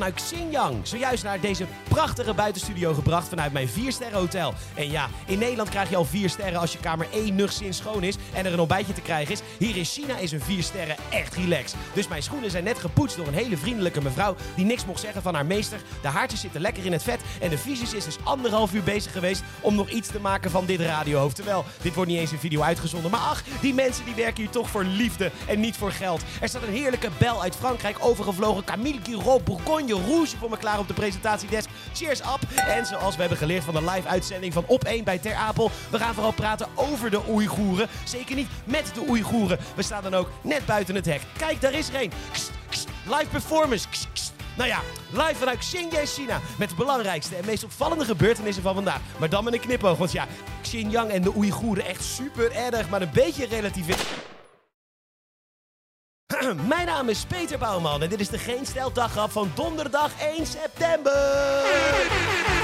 vanuit Xinjiang. Zojuist naar deze prachtige buitenstudio gebracht vanuit mijn 4-sterren hotel. En ja, in Nederland krijg je al 4 sterren als je kamer enigszins schoon is en er een ontbijtje te krijgen is. Hier in China is een 4 sterren echt relaxed. Dus mijn schoenen zijn net gepoetst door een hele vriendelijke mevrouw die niks mocht zeggen van haar meester. De haartjes zitten lekker in het vet en de fysicus is dus anderhalf uur bezig geweest om nog iets te maken van dit radiohoofd. Terwijl, dit wordt niet eens in video uitgezonden. Maar ach, die mensen die werken hier toch voor liefde en niet voor geld. Er staat een heerlijke bel uit Frankrijk overgevlogen Camille Giraud Bourgogne Rouge voor me klaar op de presentatiedesk. Cheers up! En zoals we hebben geleerd van de live uitzending van Op 1 bij Ter Apel, we gaan vooral praten over de Oeigoeren. Zeker niet met de Oeigoeren. We staan dan ook net buiten het hek. Kijk, daar is er een. Live performance. Nou ja, live vanuit Xinjiang, China. Met de belangrijkste en meest opvallende gebeurtenissen van vandaag. Maar dan met een knipoog. Want ja, Xinjiang en de Oeigoeren echt super erg, maar een beetje relatief. Mijn naam is Peter Bouwman en dit is de Geen van donderdag 1 september.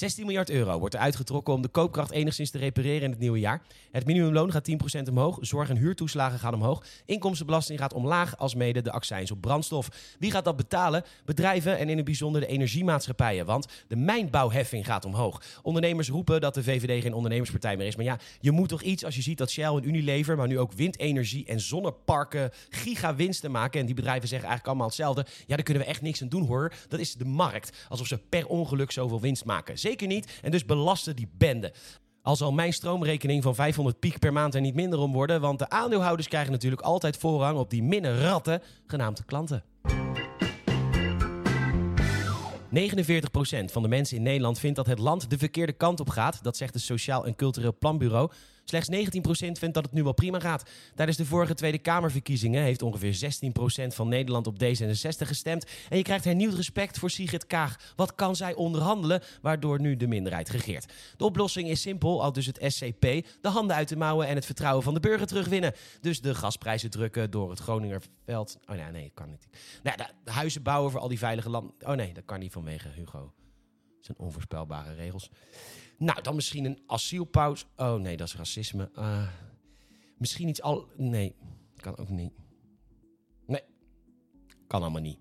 16 miljard euro wordt er uitgetrokken om de koopkracht enigszins te repareren in het nieuwe jaar. Het minimumloon gaat 10% omhoog, zorg- en huurtoeslagen gaan omhoog, inkomstenbelasting gaat omlaag, als mede de accijns op brandstof. Wie gaat dat betalen? Bedrijven en in het bijzonder de energiemaatschappijen, want de mijnbouwheffing gaat omhoog. Ondernemers roepen dat de VVD geen ondernemerspartij meer is, maar ja, je moet toch iets als je ziet dat Shell en Unilever, maar nu ook windenergie en zonneparken gigawinsten maken en die bedrijven zeggen eigenlijk allemaal hetzelfde. Ja, daar kunnen we echt niks aan doen hoor. Dat is de markt, alsof ze per ongeluk zoveel winst maken. Zeker niet. En dus belasten die bende. Al zal mijn stroomrekening van 500 piek per maand er niet minder om worden, want de aandeelhouders krijgen natuurlijk altijd voorrang op die ratten, genaamd klanten. 49% van de mensen in Nederland vindt dat het land de verkeerde kant op gaat. Dat zegt het Sociaal en Cultureel Planbureau. Slechts 19% vindt dat het nu wel prima gaat. Tijdens de vorige Tweede Kamerverkiezingen heeft ongeveer 16% van Nederland op D66 gestemd. En je krijgt hernieuwd respect voor Sigrid Kaag. Wat kan zij onderhandelen, waardoor nu de minderheid regeert? De oplossing is simpel, al dus het SCP. De handen uit de mouwen en het vertrouwen van de burger terugwinnen. Dus de gasprijzen drukken door het Groningerveld. Oh nee, nee, kan niet. Nou, huizen bouwen voor al die veilige landen. Oh nee, dat kan niet vanwege Hugo. Dat zijn onvoorspelbare regels. Nou, dan misschien een asielpauze. Oh nee, dat is racisme. Uh, misschien iets al. Nee, kan ook niet. Nee, kan allemaal niet.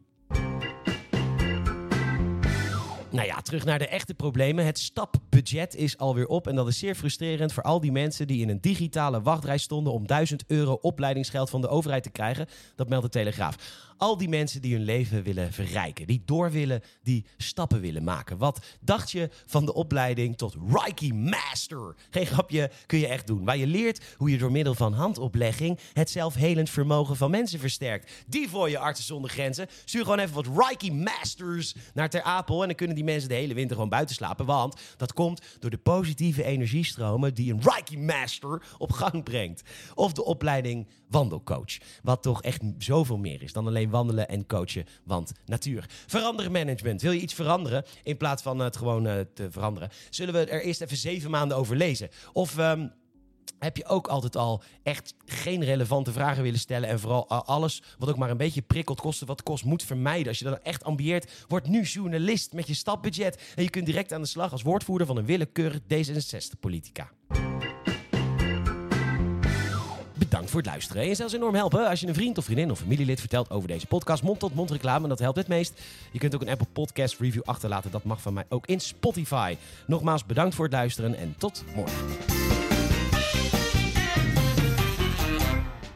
Nou ja, terug naar de echte problemen. Het stapbudget is alweer op. En dat is zeer frustrerend voor al die mensen die in een digitale wachtrij stonden om 1000 euro opleidingsgeld van de overheid te krijgen. Dat meldt de Telegraaf. Al die mensen die hun leven willen verrijken, die door willen, die stappen willen maken. Wat dacht je van de opleiding tot Reiki Master? Geen grapje, kun je echt doen. Waar je leert hoe je door middel van handoplegging het zelfhelend vermogen van mensen versterkt. Die voor je artsen zonder grenzen. Stuur gewoon even wat Reiki Masters naar Ter Apel en dan kunnen die mensen de hele winter gewoon buiten slapen. Want dat komt door de positieve energiestromen die een Reiki Master op gang brengt. Of de opleiding wandelcoach. Wat toch echt zoveel meer is dan alleen wandelen en coachen. Want natuur. Veranderen management. Wil je iets veranderen in plaats van het gewoon uh, te veranderen? Zullen we er eerst even zeven maanden over lezen? Of... Um, heb je ook altijd al echt geen relevante vragen willen stellen. En vooral alles wat ook maar een beetje prikkelt, kosten wat kost, moet vermijden. Als je dat echt ambieert, word nu journalist met je stapbudget. En je kunt direct aan de slag als woordvoerder van een willekeurig D66-politica. Bedankt voor het luisteren. En zelfs enorm helpen als je een vriend of vriendin of familielid vertelt over deze podcast. Mond-tot-mond reclame, dat helpt het meest. Je kunt ook een Apple Podcast review achterlaten. Dat mag van mij ook in Spotify. Nogmaals bedankt voor het luisteren en tot morgen.